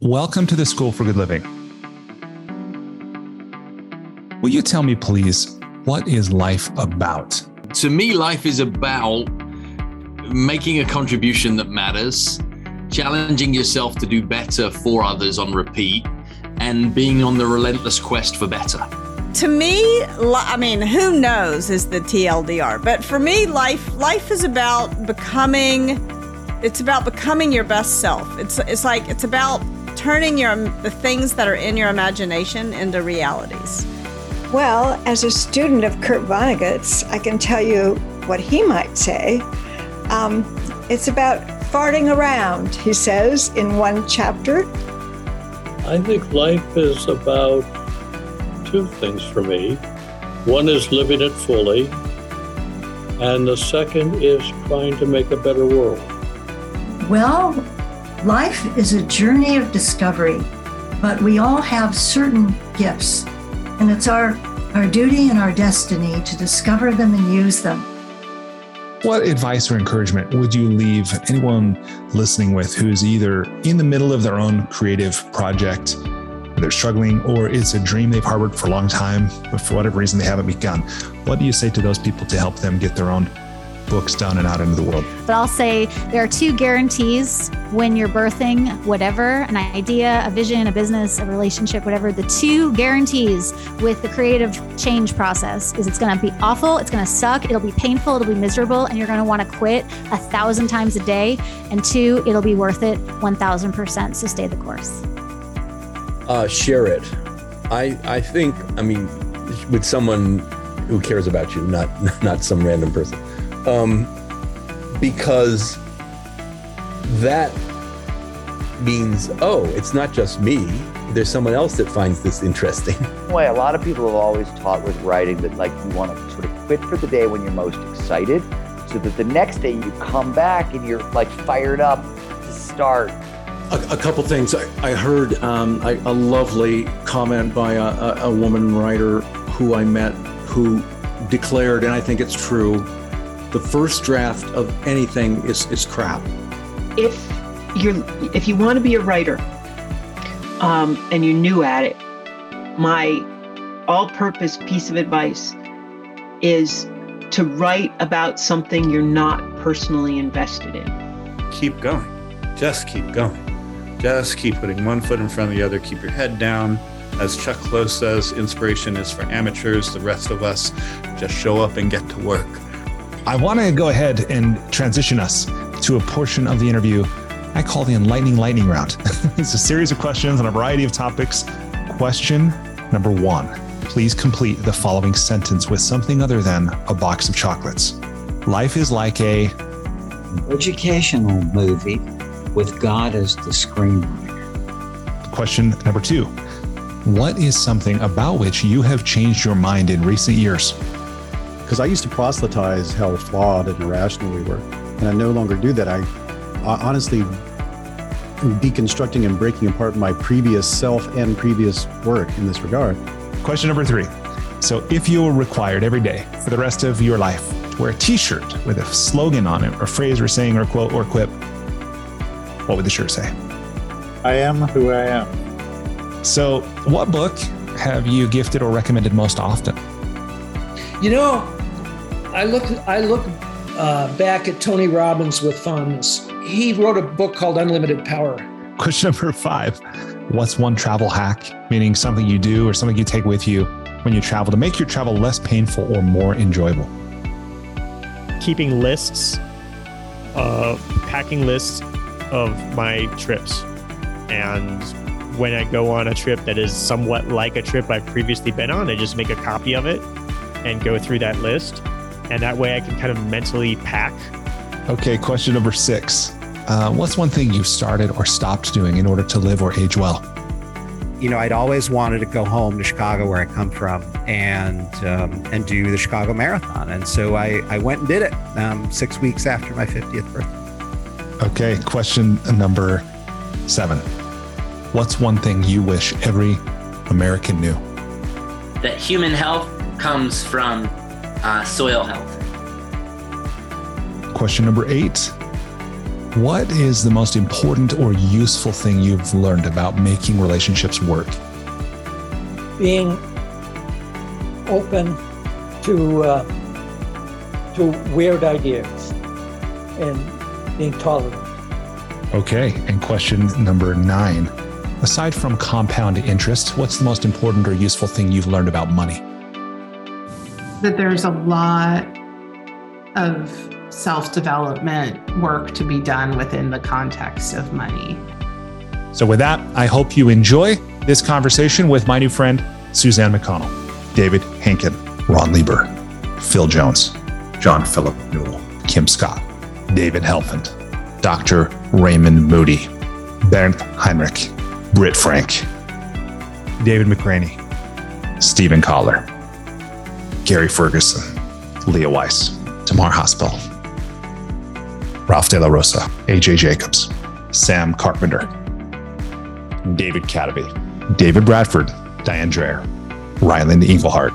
Welcome to the School for Good Living. Will you tell me, please, what is life about? To me, life is about making a contribution that matters, challenging yourself to do better for others on repeat, and being on the relentless quest for better. To me, I mean, who knows is the TLDR, but for me, life life is about becoming. It's about becoming your best self. It's it's like it's about turning your the things that are in your imagination into realities. Well, as a student of Kurt Vonnegut's, I can tell you what he might say. Um, it's about farting around, he says in one chapter. I think life is about two things for me. One is living it fully, and the second is trying to make a better world. Well, life is a journey of discovery, but we all have certain gifts and it's our, our duty and our destiny to discover them and use them. What advice or encouragement would you leave anyone listening with who's either in the middle of their own creative project, they're struggling, or it's a dream they've harbored for a long time, but for whatever reason they haven't begun? What do you say to those people to help them get their own books done and out into the world. But I'll say there are two guarantees when you're birthing whatever an idea, a vision, a business, a relationship, whatever. The two guarantees with the creative change process is it's going to be awful, it's going to suck, it'll be painful, it'll be miserable, and you're going to want to quit a thousand times a day. And two, it'll be worth it 1000%. So stay the course. Uh, share it. I, I think, I mean, with someone who cares about you, not not some random person um, because that means, oh, it's not just me. There's someone else that finds this interesting. Way a lot of people have always taught with writing that like you want to sort of quit for the day when you're most excited, so that the next day you come back and you're like fired up to start. A, a couple things. I, I heard um, I, a lovely comment by a, a, a woman writer who I met who declared, and I think it's true, the first draft of anything is, is crap. If you're if you want to be a writer um, and you're new at it, my all-purpose piece of advice is to write about something you're not personally invested in. Keep going. Just keep going. Just keep putting one foot in front of the other. Keep your head down. As Chuck Close says, inspiration is for amateurs. The rest of us just show up and get to work. I want to go ahead and transition us to a portion of the interview I call the enlightening lightning round. it's a series of questions on a variety of topics. Question number one Please complete the following sentence with something other than a box of chocolates. Life is like a educational movie with God as the screenwriter. Question number two What is something about which you have changed your mind in recent years? Because I used to proselytize how flawed and irrational we were. And I no longer do that. I, I honestly am deconstructing and breaking apart my previous self and previous work in this regard. Question number three. So, if you were required every day for the rest of your life to wear a t shirt with a slogan on it, or a phrase or saying, or quote, or quip, what would the shirt say? I am who I am. So, what book have you gifted or recommended most often? You know, I look I look uh, back at Tony Robbins with fondness. He wrote a book called Unlimited Power. Question number five: What's one travel hack, meaning something you do or something you take with you when you travel to make your travel less painful or more enjoyable? Keeping lists, uh, packing lists of my trips, and when I go on a trip that is somewhat like a trip I've previously been on, I just make a copy of it and go through that list and that way I can kind of mentally pack. Okay, question number six. Uh, what's one thing you started or stopped doing in order to live or age well? You know, I'd always wanted to go home to Chicago, where I come from, and um, and do the Chicago Marathon, and so I, I went and did it um, six weeks after my 50th birthday. Okay, question number seven. What's one thing you wish every American knew? That human health comes from uh, soil health. Question number eight What is the most important or useful thing you've learned about making relationships work? being open to uh, to weird ideas and being tolerant. Okay. And question number nine. Aside from compound interest, what's the most important or useful thing you've learned about money? That there's a lot of self development work to be done within the context of money. So, with that, I hope you enjoy this conversation with my new friend, Suzanne McConnell, David Henkin, Ron Lieber, Phil Jones, John Philip Newell, Kim Scott, David Helfand, Dr. Raymond Moody, Bernd Heinrich, Britt Frank, David McRaney, Stephen Collar, Gary Ferguson, Leah Weiss, Tamar Haspel, Ralph De La Rosa, AJ Jacobs, Sam Carpenter, David Cataby, David Bradford, Diane Dreher, Ryland Engelhart,